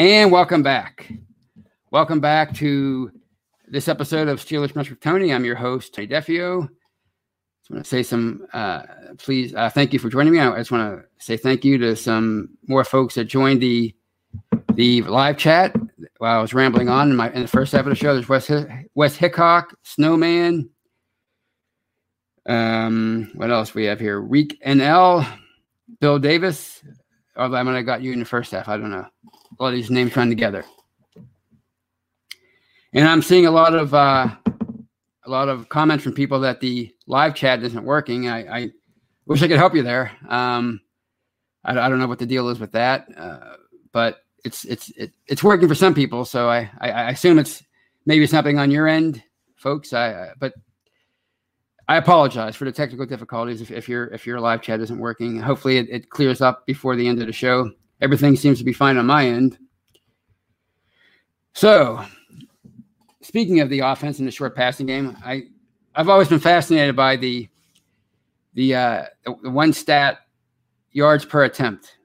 And welcome back. Welcome back to this episode of Steelers Brunch with Tony. I'm your host, Tony Defeo. Just want to say some, uh, please, uh, thank you for joining me. I just want to say thank you to some more folks that joined the the live chat while I was rambling on in my in the first half of the show. There's Wes Wes Hickok, Snowman. Um, what else we have here? Reek NL, Bill Davis. Although I might have got you in the first half. I don't know lot of these names run together. And I'm seeing a lot of uh, a lot of comments from people that the live chat isn't working. I, I wish I could help you there. Um, I, I, don't know what the deal is with that, uh, but it's it's it, it's working for some people. So I, I, I assume it's maybe something on your end, folks. I, but I apologize for the technical difficulties if, if your if your live chat isn't working. Hopefully it, it clears up before the end of the show everything seems to be fine on my end. So, speaking of the offense and the short passing game, I I've always been fascinated by the the uh, the one stat yards per attempt.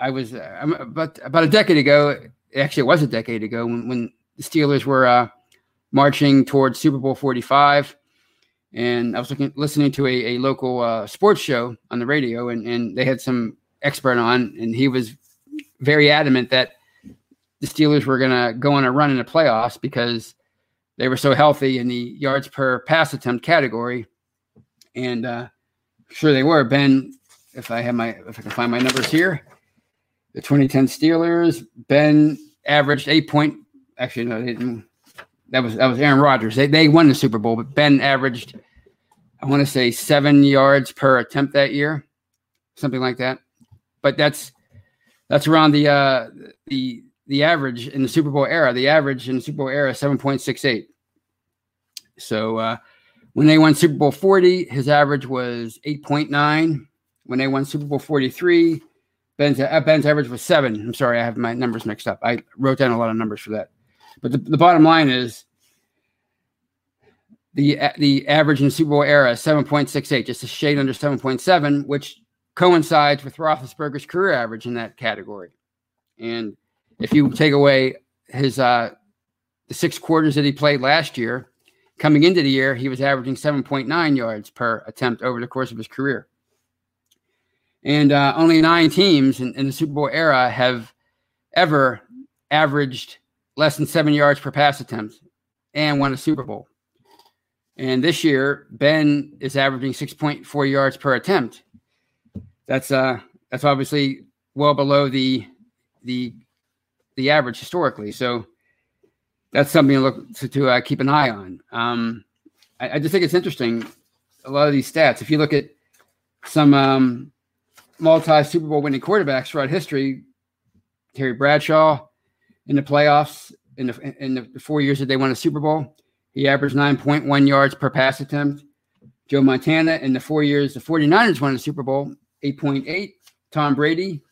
I was uh, about about a decade ago. Actually, it was a decade ago when, when the Steelers were uh, marching towards Super Bowl forty five, and I was looking listening to a, a local uh, sports show on the radio, and, and they had some expert on, and he was very adamant that the Steelers were going to go on a run in the playoffs because they were so healthy in the yards per pass attempt category. And uh, sure they were. Ben, if I have my, if I can find my numbers here, the 2010 Steelers, Ben averaged eight point. Actually, no, that was that was Aaron Rodgers. They they won the Super Bowl, but Ben averaged, I want to say seven yards per attempt that year, something like that but that's that's around the uh, the the average in the Super Bowl era. The average in the Super Bowl era seven point six eight. So uh, when they won Super Bowl forty, his average was eight point nine. When they won Super Bowl forty three, Ben's uh, Ben's average was seven. I'm sorry, I have my numbers mixed up. I wrote down a lot of numbers for that. But the, the bottom line is the the average in Super Bowl era 7.68, just a shade under 7.7, which coincides with Roethlisberger's career average in that category. And if you take away his uh, the six quarters that he played last year, coming into the year, he was averaging 7.9 yards per attempt over the course of his career. And uh, only nine teams in, in the Super Bowl era have ever averaged less than seven yards per pass attempt and won a Super Bowl. And this year, Ben is averaging 6.4 yards per attempt that's uh that's obviously well below the the the average historically. So that's something to look to, to uh, keep an eye on. Um, I, I, just think it's interesting. A lot of these stats, if you look at some um, multi Super Bowl winning quarterbacks throughout history, Terry Bradshaw in the playoffs in the in the four years that they won a Super Bowl, he averaged 9.1 yards per pass attempt. Joe Montana in the four years the 49ers won a Super Bowl, 8.8. Tom Brady,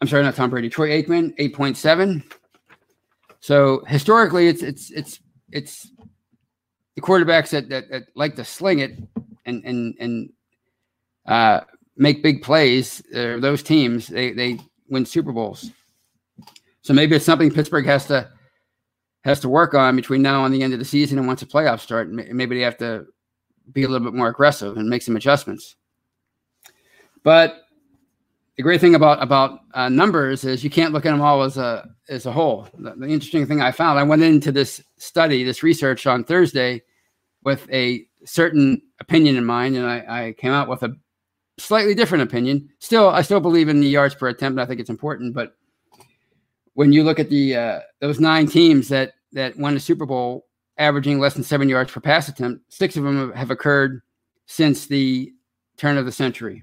I'm sorry, not Tom Brady, Troy Aikman, 8.7. So historically, it's it's it's it's the quarterbacks that, that, that like to sling it and and and uh, make big plays. Those teams they they win Super Bowls. So maybe it's something Pittsburgh has to has to work on between now and the end of the season and once the playoffs start. Maybe they have to be a little bit more aggressive and make some adjustments. But the great thing about about uh, numbers is you can't look at them all as a as a whole. The, the, interesting thing I found, I went into this study, this research on Thursday, with a certain opinion in mind, and I, I came out with a slightly different opinion. Still, I still believe in the yards per attempt. I think it's important, but when you look at the uh, those nine teams that that won the Super Bowl, averaging less than seven yards per pass attempt, six of them have occurred since the turn of the century.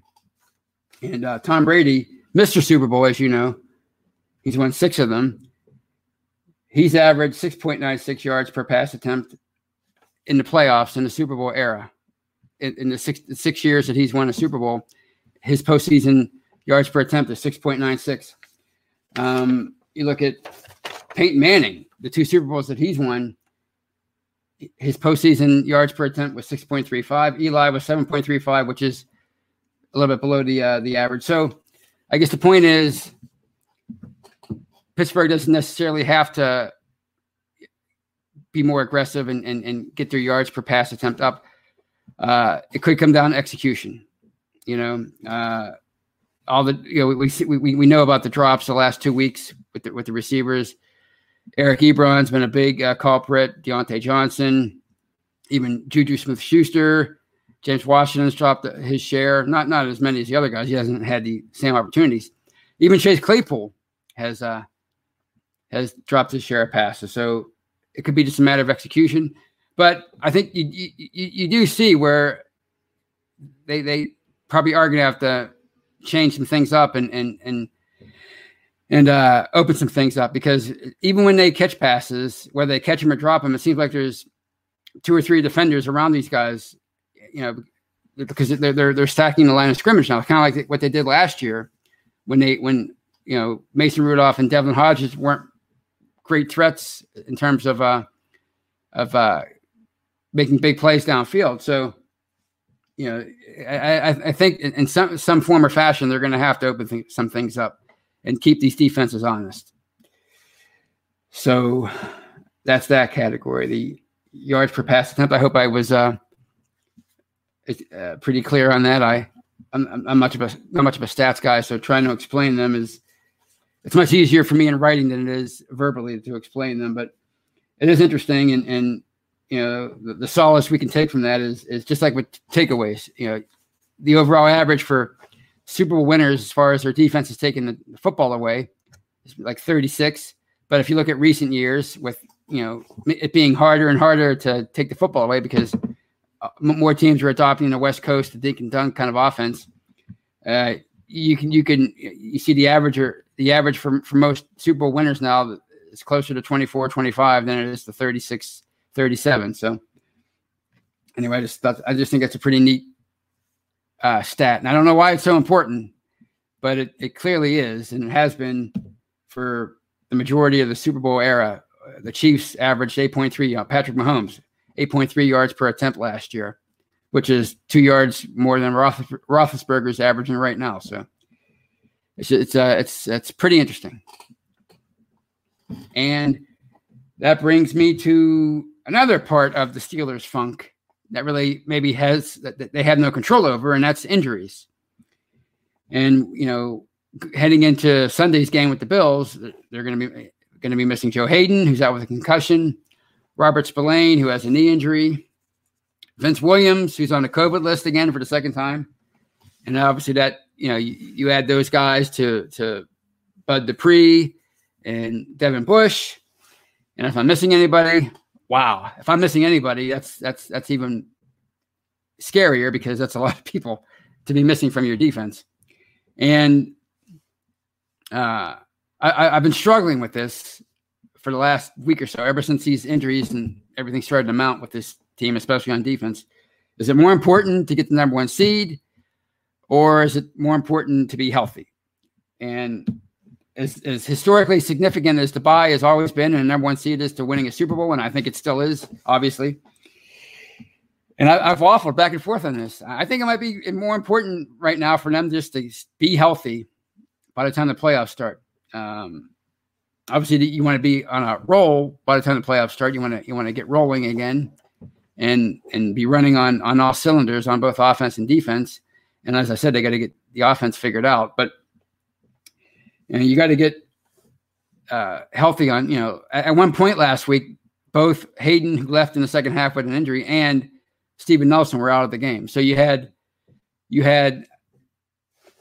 And uh, Tom Brady, Mr. Super Bowl, as you know, he's won six of them. He's averaged 6.96 yards per pass attempt in the playoffs in the Super Bowl era. In, in the six, six years that he's won a Super Bowl, his postseason yards per attempt is 6.96. Um, you look at Peyton Manning, the two Super Bowls that he's won, his postseason yards per attempt was 6.35. Eli was 7.35, which is a little bit below the uh, the average. So I guess the point is Pittsburgh doesn't necessarily have to be more aggressive and, and, and get their yards per pass attempt up. Uh, it could come down to execution. You know, uh, all the you know we, we we know about the drops the last two weeks with the, with the receivers. Eric Ebron's been a big uh, culprit. Diontae Johnson, even Juju Smith Schuster, James Washington's dropped his share. Not not as many as the other guys. He hasn't had the same opportunities. Even Chase Claypool has uh, has dropped his share of passes. So it could be just a matter of execution. But I think you you, you do see where they they probably are going to have to change some things up and and and and uh, open some things up because even when they catch passes, whether they catch them or drop them, it seems like there's two or three defenders around these guys. You know, because they're they're, they're stacking the line of scrimmage now, kind of like what they did last year when they when you know Mason Rudolph and Devlin Hodges weren't great threats in terms of uh, of uh, making big plays downfield. So, you know, I, I think in some some form or fashion they're going to have to open th- some things up and keep these defenses honest. So that's that category. The yards per pass attempt. I hope I was uh, uh, pretty clear on that. I I'm, I'm much of a not much of a stats guy, so trying to explain them is it's much easier for me in writing than it is verbally to explain them. But it is interesting, and and you know the, the solace we can take from that is is just like with takeaways. You know, the overall average for Super Bowl winners as far as their defense is taking the football away is like 36. But if you look at recent years, with you know it being harder and harder to take the football away because more teams are adopting the West Coast, the dink and dunk kind of offense. Uh, you can you can you see the average or the average for, for most Super Bowl winners now is closer to 24, 25 than it is to 36, 37. So anyway, I just thought, I just think that's a pretty neat uh, stat. And I don't know why it's so important, but it, it clearly is. And it has been for the majority of the Super Bowl era. The Chiefs averaged 8.3, uh, Patrick Mahomes, 8.3 yards per attempt last year, which is two yards more than Roethlisberger's averaging right now. So it's it's uh, it's it's pretty interesting. And that brings me to another part of the Steelers' funk that really maybe has that they have no control over, and that's injuries. And you know, heading into Sunday's game with the Bills, they're going to be going to be missing Joe Haden, who's out with a concussion, Robert Spillane, who has a knee injury, Vince Williams, who's on the COVID list again for the second time, and obviously that you know, you, you add those guys to to Bud Dupree and Devin Bush. And if I'm missing anybody, wow. If I'm missing anybody, that's that's that's even scarier because that's a lot of people to be missing from your defense. And uh, I, have been struggling with this for the last week or so, ever since these injuries and everything started to mount with this team, especially on defense. Is it more important to get the number one seed or is it more important to be healthy? And as, as historically significant as the buy has always been, and the number one seed is to winning a Super Bowl, and I think it still is, obviously. And I, have waffled back and forth on this. I think it might be more important right now for them just to be healthy by the time the playoffs start. Um, obviously, you want to be on a roll by the time the playoffs start. You want to you want to get rolling again, and and be running on on all cylinders on both offense and defense. And as I said, they got to get the offense figured out. But you, you got to get uh, healthy on, you know, at, at, one point last week, both Haden, who left in the second half with an injury, and Steven Nelson were out of the game. So you had you had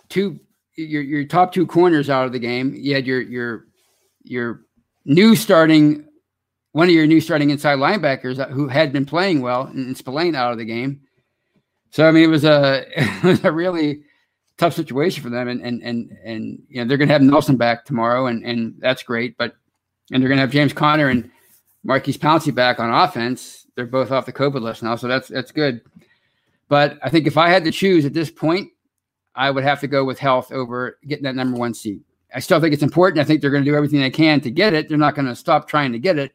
two your your top two corners out of the game. You had your your your new starting one of your new starting inside linebackers who had been playing well and Spillane out of the game. So I mean, it was a it was a really tough situation for them, and and and and you know they're going to have Nelson back tomorrow, and and that's great. But and they're going to have James Conner and Maurkice Pouncey back on offense. They're both off the COVID list now, so that's that's good. But I think if I had to choose at this point, I would have to go with health over getting that number one seed. I still think it's important. I think they're going to do everything they can to get it. They're not going to stop trying to get it.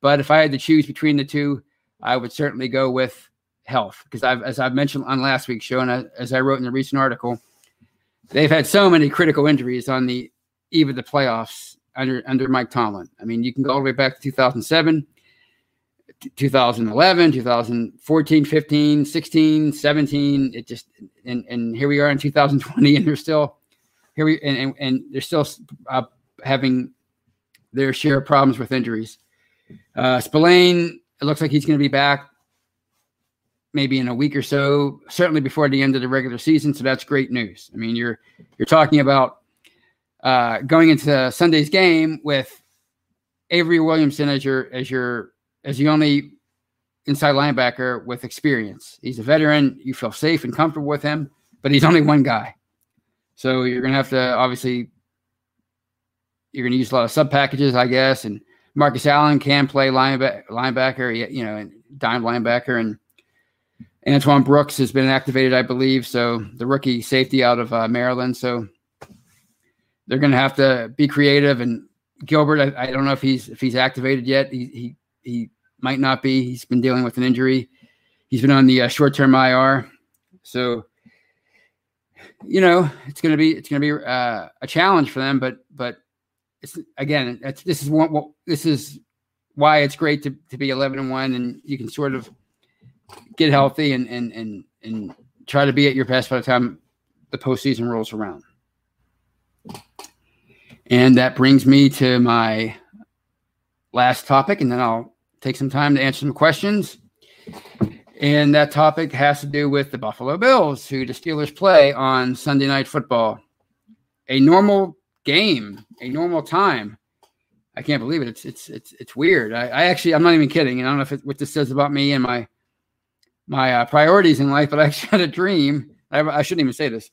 But if I had to choose between the two, I would certainly go with health because I've, as I've mentioned on last week's show, and as I wrote in a recent article, they've had so many critical injuries on the eve of the playoffs under under Mike Tomlin. I mean, you can go all the way back to 2007, 2011, 2014, 15, 16, 17. It just and and here we are in 2020, and they're still here we and and, and they're still uh, having their share of problems with injuries. Uh, Spillane, it looks like he's going to be back maybe in a week or so, certainly before the end of the regular season. So that's great news. I mean, you're you're talking about uh, going into Sunday's game with Avery Williamson as your as your as the only inside linebacker with experience. He's a veteran. You feel safe and comfortable with him, but he's only one guy. So you're going to have to obviously you're going to use a lot of sub packages, I guess. And Marcus Allen can play linebacker, linebacker, you know, dime linebacker, and Antoine Brooks has been activated, I believe. So the rookie safety out of uh, Maryland. So they're going to have to be creative. And Gilbert, I, I, don't know if he's if he's activated yet. He he he might not be. He's been dealing with an injury. He's been on the uh, short term IR. So you know it's going to be it's going to be uh, a challenge for them. But but it's again it's, this is one this is why it's great to, to be 11 and 1 and you can sort of get healthy and and and and try to be at your best by the time the postseason rolls around. And that brings me to my last topic, and then I'll take some time to answer some questions. And that topic has to do with the Buffalo Bills, who the Steelers play on Sunday Night Football. A normal game, a normal time. I can't believe it. It's it's it's it's weird. I, I actually I'm not even kidding. And I don't know if it, what this says about me and my my uh, priorities in life, but I actually had a dream. I, I, shouldn't even say this.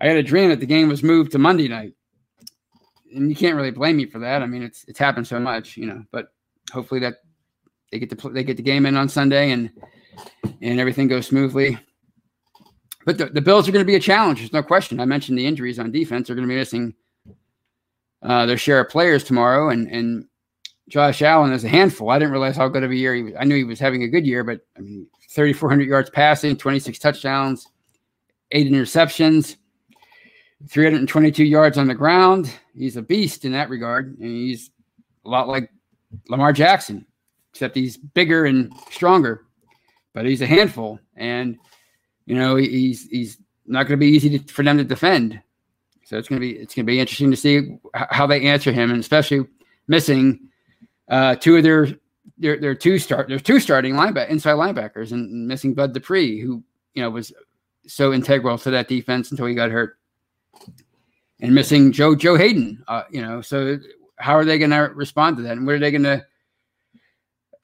I had a dream that the game was moved to Monday night, and you can't really blame me for that. I mean, it's it's happened so much, you know. But hopefully that they get to they get the game in on Sunday and and everything goes smoothly. But the, the Bills are going to be a challenge. There's no question. I mentioned the injuries on defense. They're going to be missing uh, their share of players tomorrow, and and Josh Allen is a handful. I didn't realize how good of a year he was. I knew he was having a good year, but I mean, 3,400 yards passing, 26 touchdowns, eight interceptions, 322 yards on the ground. He's a beast in that regard. And he's a lot like Lamar Jackson, except he's bigger and stronger, but he's a handful. And, you know, he's, he's not going to be easy to, for them to defend. So it's going to be, it's going to be interesting to see how they answer him and especially missing uh, two of their there are two start there's two starting inside linebackers and missing Bud Dupree, who you know was so integral to that defense until he got hurt, and missing Joe Joe Haden. Uh, you know, so how are they going to respond to that, and what are they going to?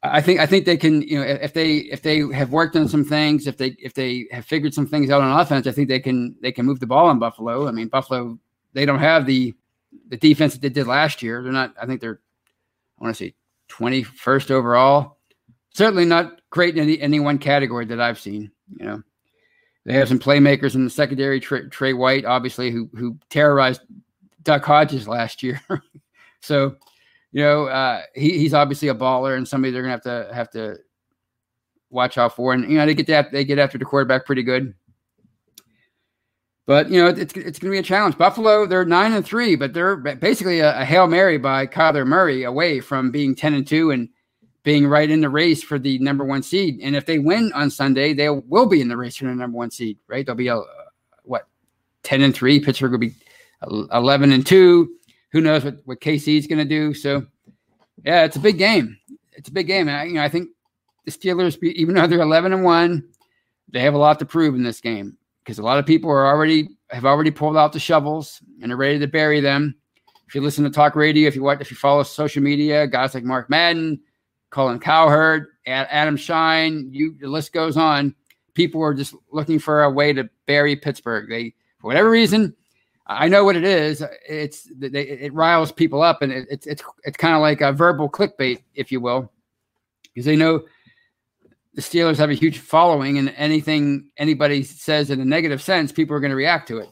I think I think they can you know if they if they have worked on some things if they if they have figured some things out on offense I think they can they can move the ball on Buffalo. I mean Buffalo they don't have the the defense that they did last year. They're not. I think they're I want to say 21st overall. Certainly not great in any, any one category that I've seen. You know, they have some playmakers in the secondary. Trey, Trey White, obviously, who who terrorized Duck Hodges last year. so, you know, uh, he, he's obviously a baller and somebody they're gonna have to have to watch out for. And you know, they get that they get after the quarterback pretty good. But you know, it's it's to be a challenge. Buffalo, they're nine and three, but they're basically a, a hail mary by Kyler Murray away from being ten and two and being right in the race for the number one seed. And if they win on Sunday, they will be in the race for the number one seed. Right? They'll be a what ten and three. Pittsburgh will be eleven and two. Who knows what what KC is going to do? So, yeah, it's a big game. It's a big game. And I, you know, I think the Steelers, even though they're eleven and one, they have a lot to prove in this game because a lot of people are already have already pulled out the shovels and are ready to bury them. If you listen to talk radio, if you watch, if you follow social media, guys like Mark Madden, Colin Cowherd, Adam Schein, you the list goes on. People are just looking for a way to bury Pittsburgh. They, for whatever reason, I know what it is. It's they, it riles people up, and it, it's it's it's kind of like a verbal clickbait, if you will, because they know the Steelers have a huge following, and anything anybody says in a negative sense, people are going to react to it.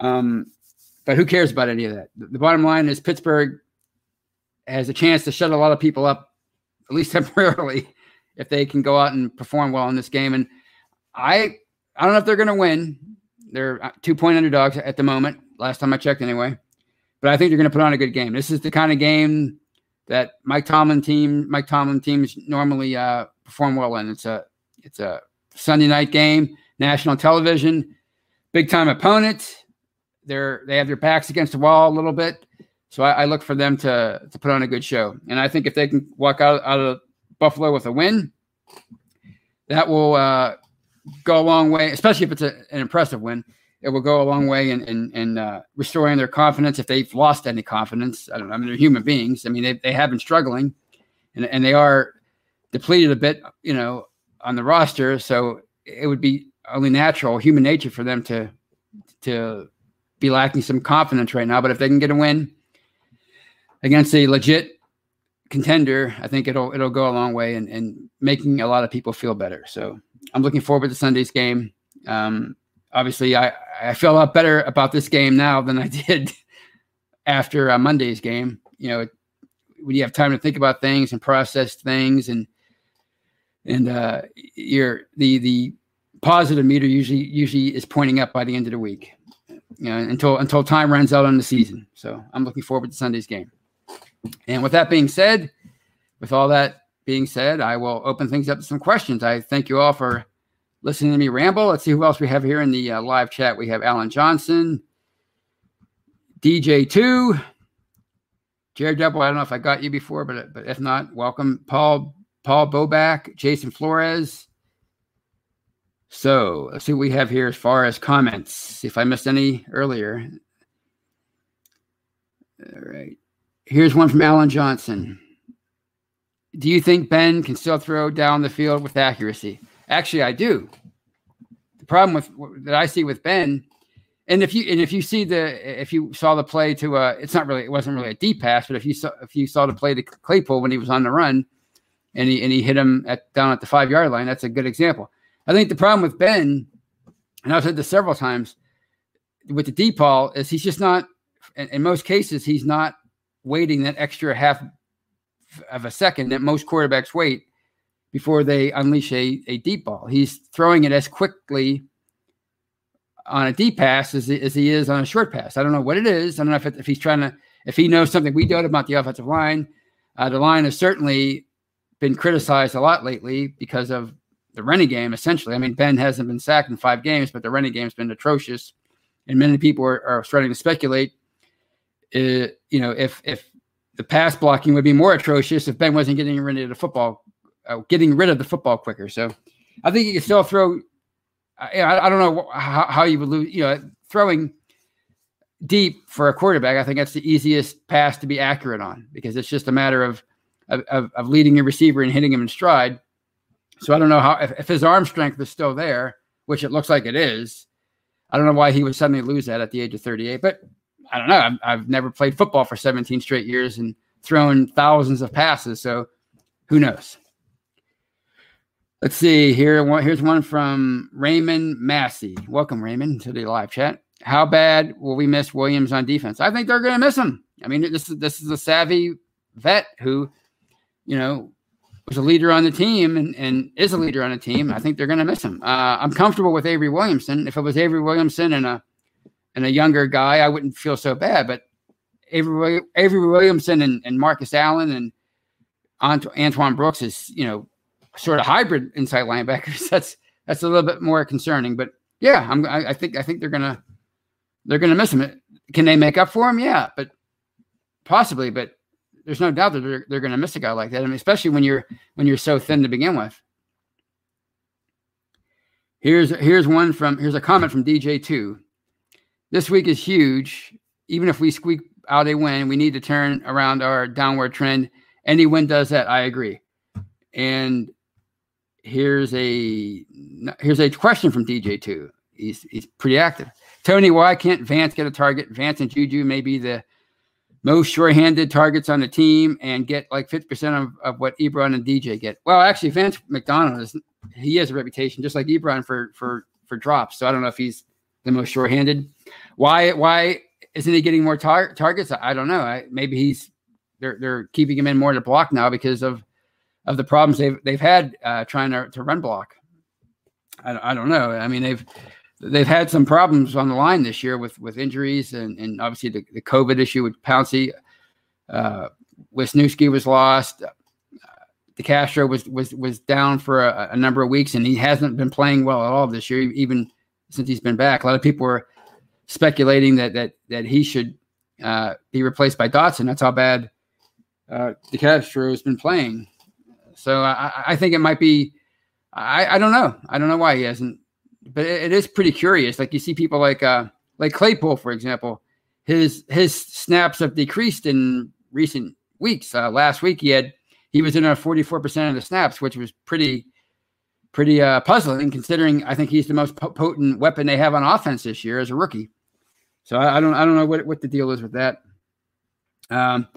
Um, but who cares about any of that? The, bottom line is Pittsburgh has a chance to shut a lot of people up, at least temporarily, if they can go out and perform well in this game. And I, I don't know if they're going to win. They're uh, two point underdogs at the moment. Last time I checked, anyway. but I think they're going to put on a good game. This is the kind of game that Mike Tomlin team, Mike Tomlin teams normally uh, perform well in. It's a it's a Sunday night game, national television, big time opponent. They're they have their backs against the wall a little bit, so I, I look for them to to put on a good show. And I think if they can walk out out of Buffalo with a win, that will uh, go a long way, especially if it's a, an impressive win it will go a long way in in, in uh, restoring their confidence if they've lost any confidence. I don't know. I mean, they're human beings. I mean, they, they have been struggling, and and they are depleted a bit, you know, on the roster. So it would be only natural, human nature, for them to to be lacking some confidence right now. But if they can get a win against a legit contender, I think it'll it'll go a long way in, in making a lot of people feel better. So I'm looking forward to Sunday's game. Um, obviously, I I feel a lot better about this game now than I did after uh, Monday's game. You know, when you have time to think about things and process things, and and uh, you're the the positive meter usually usually is pointing up by the end of the week. You know, until until time runs out on the season. So I'm looking forward to Sunday's game. And with that being said, with all that being said, I will open things up to some questions. I thank you all for listening to me ramble. Let's see who else we have here in the uh, live chat. We have Alan Johnson, DJ2, Jared Double. I don't know if I got you before, but but if not, welcome. Paul Paul Boback, Jason Flores. So let's see what we have here as far as comments. If I missed any earlier. All right. Here's one from Alan Johnson. Do you think Ben can still throw down the field with accuracy? Actually, I do. The problem with that I see with Ben, and if you and if you see the if you saw the play to a, it's not really it wasn't really a deep pass, but if you saw if you saw the play to Claypool when he was on the run, and he and he hit him at down at the five yard line, that's a good example. I think the problem with Ben, and I've said this several times, with the deep ball is he's just not. In, in most cases, he's not waiting that extra half of a second that most quarterbacks wait before they unleash a, a deep ball. He's throwing it as quickly on a deep pass as, as he is on a short pass. I don't know what it is. I don't know if, it, if he's trying to, if he knows something we don't about the offensive line. Uh, the line has certainly been criticized a lot lately because of the running game, essentially. I mean, Ben hasn't been sacked in five games, but the running game's been atrocious. And many people are, are starting to speculate, uh, you know, if, if the pass blocking would be more atrocious if Ben wasn't getting rid of the football uh, getting rid of the football quicker. So I think you can still throw. I, I don't know how, how you would lose. You know, throwing deep for a quarterback, I think that's the easiest pass to be accurate on because it's just a matter of of, of leading your receiver and hitting him in stride. So I don't know how if, if his arm strength is still there, which it looks like it is. I don't know why he would suddenly lose that at the age of 38, but I don't know. I've, I've never played football for 17 straight years and thrown thousands of passes, so who knows? Let's see here. Here's one from Raymond Massey. Welcome, Raymond, to the live chat. How bad will we miss Williams on defense? I think they're going to miss him. I mean, this is this is a savvy vet who, you know, was a leader on the team and, and is a leader on the team. I think they're going to miss him. Uh, I'm comfortable with Avery Williamson. If it was Avery Williamson and a and a younger guy, I wouldn't feel so bad. But Avery Avery Williamson and, and Marcus Allen and Ant- Antoine Brooks is you know sort of hybrid inside linebackers, that's that's a little bit more concerning. But yeah, I'm, I, I think I think they're gonna they're gonna miss him. Can they make up for him? Yeah, but possibly. But there's no doubt that they're, they're to miss a guy like that. I mean, especially when you're when you're so thin to begin with. Here's here's one from here's a comment from DJ two. This week is huge. Even if we squeak out a win, we need to turn around our downward trend. Any win does that. I agree. And here's a here's a question from DJ two. He's he's pretty active. Tony, why can't Vance get a target? Vance and Juju may be the most sure-handed targets on the team and get like 50% of, of what Ebron and DJ get. Well, actually, Vance McDonald is he has a reputation just like Ebron for for for drops. So I don't know if he's the most sure-handed. Why why isn't he getting more tar- targets? I don't know. I, maybe he's they're they're keeping him in more to block now because of of the problems they've they've had uh, trying to, to run block. I, I don't know. I mean, they've they've had some problems on the line this year with with injuries and, and obviously the, the COVID issue with Pouncey. Uh, Wisniewski was lost. DeCastro was was was down for a, a, number of weeks, and he hasn't been playing well at all this year, even since he's been back. A lot of people were speculating that that that he should uh, be replaced by Dotson. That's how bad uh, DeCastro has been playing. So I, I think it might be. I, I don't know. I don't know why he hasn't but it, it is pretty curious. Like you see people like uh like Claypool, for example, his his snaps have decreased in recent weeks. Uh, last week he had he was in a 44% of the snaps, which was pretty pretty uh, puzzling considering I think he's the most potent weapon they have on offense this year as a rookie. So I, I don't I don't know what what the deal is with that. Um,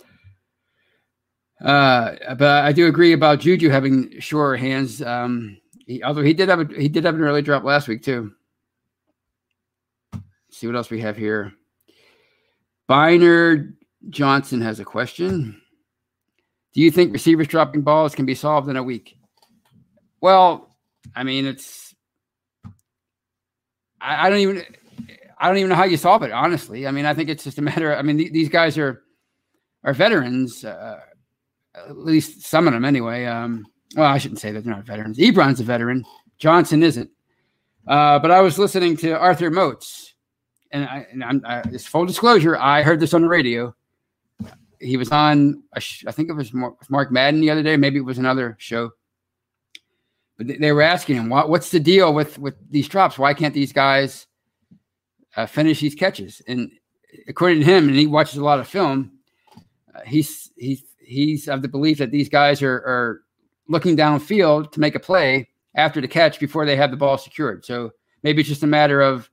uh, but I do agree about Juju having surer hands. Um, he, although he did have a, he did have an early drop last week too. Let's see what else we have here. Biner Johnson has a question. Do you think receivers dropping balls can be solved in a week? Well, I mean, it's I, I don't even I don't even know how you solve it. Honestly, I mean, I think it's just a matter. Of, I mean, th- these guys are are veterans, uh, at least some of them anyway. Um, well, I shouldn't say that they're not veterans. Ebron's a veteran. Johnson isn't. Uh, but I was listening to Arthur Moats, and, I, and I'm, I, this full disclosure, I heard this on the radio. He was on, sh- I think it was Mark Madden the other day. Maybe it was another show. They were asking him, what, what's the deal with, with these drops? Why can't these guys uh, finish these catches? And according to him, and he watches a lot of film, uh, he's, he's, he's of the belief that these guys are, are looking downfield to make a play after the catch before they have the ball secured. So maybe it's just a matter of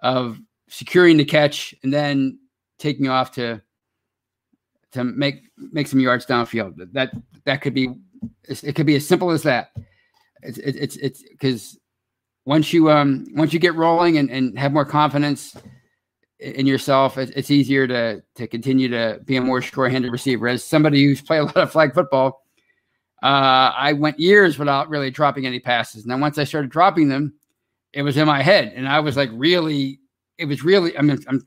of securing the catch and then taking off to to make make some yards downfield. That that could be it could be as simple as that. It's it's it's because once you um once you get rolling and, and have more confidence in yourself, it's easier to to continue to be a more sure-handed receiver. As somebody who's played a lot of flag football, uh, I went years without really dropping any passes. And then once I started dropping them, it was in my head. And I was like, really, it was really, I mean, I'm,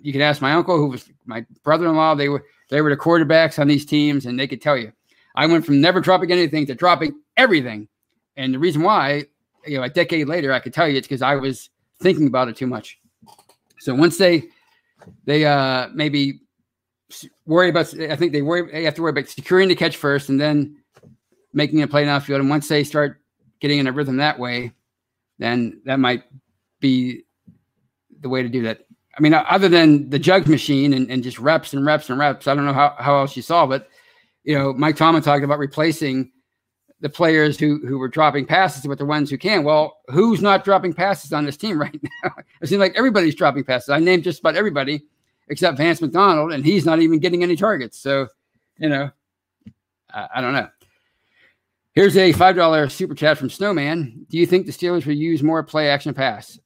you can ask my uncle, who was my brother in law. They were, they were the quarterbacks on these teams, and they could tell you. I went from never dropping anything to dropping everything. And the reason why, you know, a decade later, I could tell you it's because I was thinking about it too much. So once they, they uh maybe worry about, I think they worry, they have to worry about securing the catch first, and then making a play downfield. And once they start getting in a rhythm that way, then that might be the way to do that. I mean, other than the jug machine and, and just reps and reps and reps, I don't know how, how else you solve it. You know, Mike Tomlin talked about replacing the players who who were dropping passes with the ones who can. Well, who's not dropping passes on this team right now? it seems like everybody's dropping passes. I named just about everybody except Vance McDonald, and he's not even getting any targets. So, you know, I, I don't know. Here's a $5 super chat from Snowman. Do you think the Steelers will use more play action pass?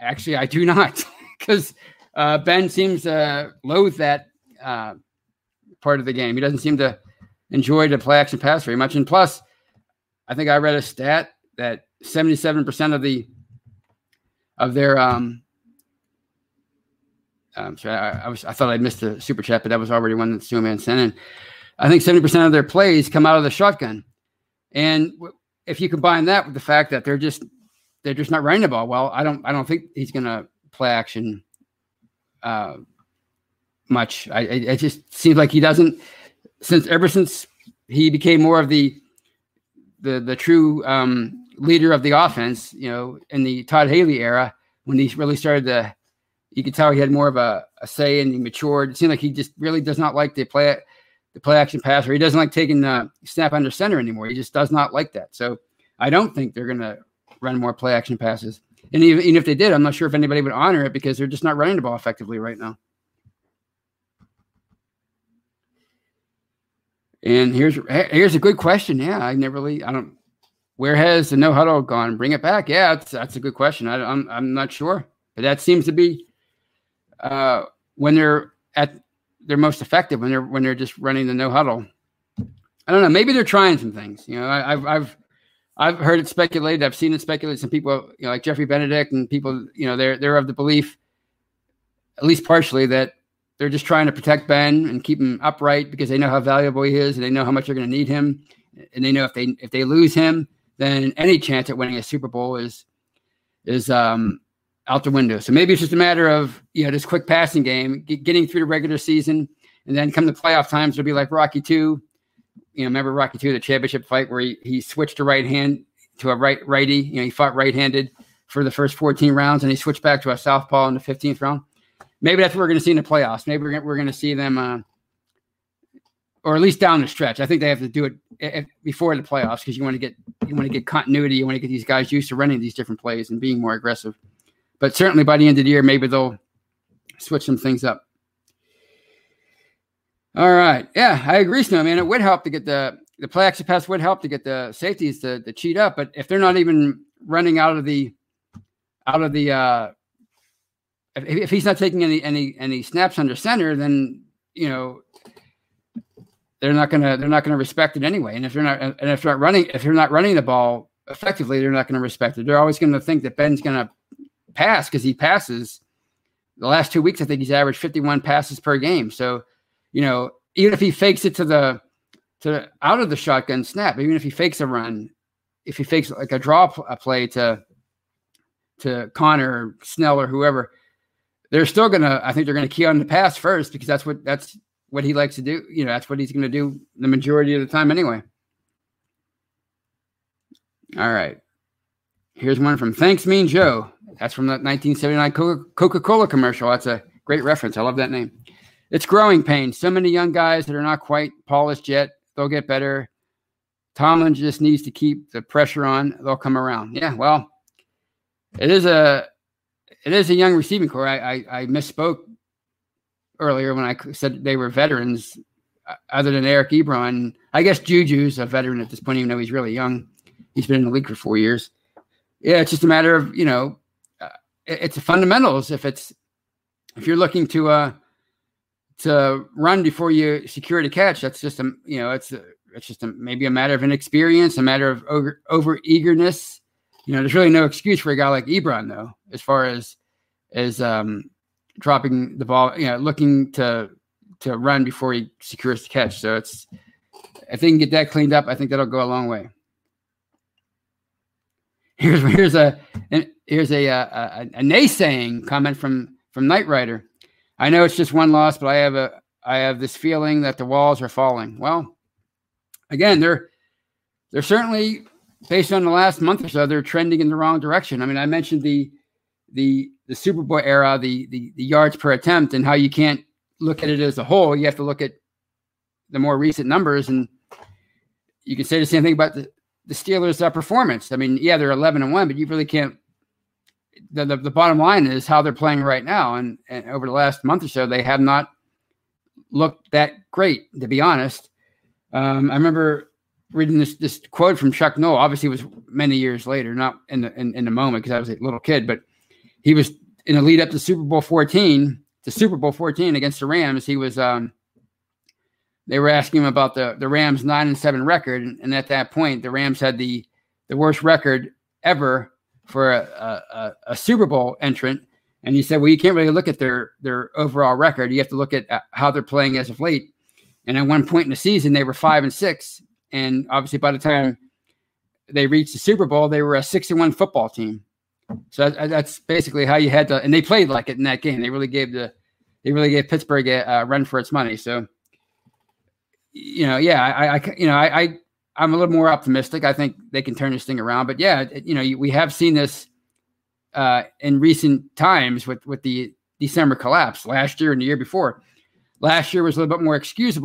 Actually, I do not, because uh, Ben seems to loathe that uh, part of the game. He doesn't seem to enjoy the play action pass very much. And plus, I think I read a stat that 77% of the of their um, um sorry, I, I, was I thought I'd missed the super chat, but that was already one that Snowman sent in. I think 70% of their plays come out of the shotgun. And if you combine that with the fact that they're just they're just not running the ball well, I don't I don't think he's to play action uh, much. I, it just seems like he doesn't since ever since he became more of the the the true um, leader of the offense. You know, in the Todd Haley era when he really started to, you could tell he had more of a, a say and he matured. It seemed like he just really does not like to play the play action passer. He doesn't like taking the snap under center anymore. He just does not like that. So I don't think they're going to run more play action passes. And even, even if they did, I'm not sure if anybody would honor it because they're just not running the ball effectively right now. And here's here's a good question. Yeah, I never really I don't. Where has the no huddle gone? Bring it back. Yeah, that's, that's a good question. I, I'm I'm not sure, but that seems to be uh, when they're at they're most effective when they're when they're just running the no huddle. I don't know. Maybe they're trying some things. You know, I, have I've I've heard it speculated. I've seen it speculated. Some people, you know, like Jeffrey Benedict and people, you know, they're they're of the belief, at least partially, that they're just trying to protect Ben and keep him upright because they know how valuable he is and they know how much they're going to need him, and they know if they if they lose him, then any chance at winning a Super Bowl is is um, out the window. So maybe it's just a matter of you know this quick passing game, get, getting through the regular season, and then come the playoff times, it'll be like Rocky Two. You know, remember Rocky Two, the championship fight where he, he switched to right hand to a right righty. You know, he fought right handed for the first 14 rounds, and he switched back to a southpaw in the 15th round. Maybe that's what we're going to see in the playoffs. Maybe we're, we're going to see them, uh, or at least down the stretch. I think they have to do it if, before the playoffs because you want to get you want to get continuity. You want to get these guys used to running these different plays and being more aggressive. But certainly by the end of the year, maybe they'll switch some things up. All right. Yeah, I agree, Snow. Man, it would help to get the the play action pass would help to get the safeties to, to cheat up. But if they're not even running out of the out of the uh if, if he's not taking any any any snaps under center, then you know they're not gonna they're not gonna respect it anyway. And if they're not and if they're not running if they're not running the ball effectively, they're not gonna respect it. They're always gonna think that Ben's gonna pass because he passes. The last two weeks, I think he's averaged 51 passes per game. So, you know, even if he fakes it to the to out of the shotgun snap, even if he fakes a run, if he fakes like a draw a play to to Conner or Snell or whoever, they're still gonna. I think they're gonna key on the pass first because that's what that's what he likes to do. You know, that's what he's gonna do the majority of the time anyway. All right. Here's one from Thanks Mean Joe. That's from the 1979 Coca Cola commercial. That's a great reference. I love that name. It's growing pains. So many young guys that are not quite polished yet. They'll get better. Tomlin just needs to keep the pressure on. They'll come around. Yeah, well, it is a it is a young receiving corps. I I, I misspoke earlier when I said they were veterans. Uh, other than Eric Ebron, I guess Juju's a veteran at this point, even though he's really young. He's been in the league for four years. Yeah, it's just a matter of you know it's the fundamentals. If it's if you're looking to uh to run before you secure the catch, that's just a you know it's a, it's just a, maybe a matter of inexperience, a matter of over, over eagerness. You know, there's really no excuse for a guy like Ebron though, as far as as um dropping the ball, you know, looking to to run before he secures the catch. So it's if they can get that cleaned up, I think that'll go a long way. Here's here's a here's a, a, a, a naysaying comment from from Knight Rider. I know it's just one loss, but I have a I have this feeling that the walls are falling. Well, again, they're they're certainly based on the last month or so, they're trending in the wrong direction. I mean, I mentioned the the the Super Bowl era, the the, the yards per attempt, and how you can't look at it as a whole. You have to look at the more recent numbers, and you can say the same thing about the the Steelers' uh, performance. I mean, yeah, they're 11 and 1, but you really can't. The, the, the, bottom line is how they're playing right now. And, and over the last month or so, they have not looked that great, to be honest. Um, I remember reading this this quote from Chuck Noll. Obviously, was many years later, not in the in, in the moment because I was a little kid, but he was in the lead up to Super Bowl 14, to Super Bowl 14 against the Rams. He was um, they were asking him about the the Rams nine and seven record, and at that point, the Rams had the the worst record ever for a, a, a Super Bowl entrant. And he said, "Well, you can't really look at their their overall record. You have to look at uh, how they're playing as of late." And at one point in the season, they were five and six, and obviously by the time they reached the Super Bowl, they were a six and one football team. So that, that's basically how you had to, and they played like it in that game. They really gave the they really gave Pittsburgh a, a run for its money. So you know, yeah, I, I you know, I, I, I'm a little more optimistic. I think they can turn this thing around. But yeah, you know, we have seen this uh, in recent times with with the December collapse last year and the year before. Last year was a little bit more excusable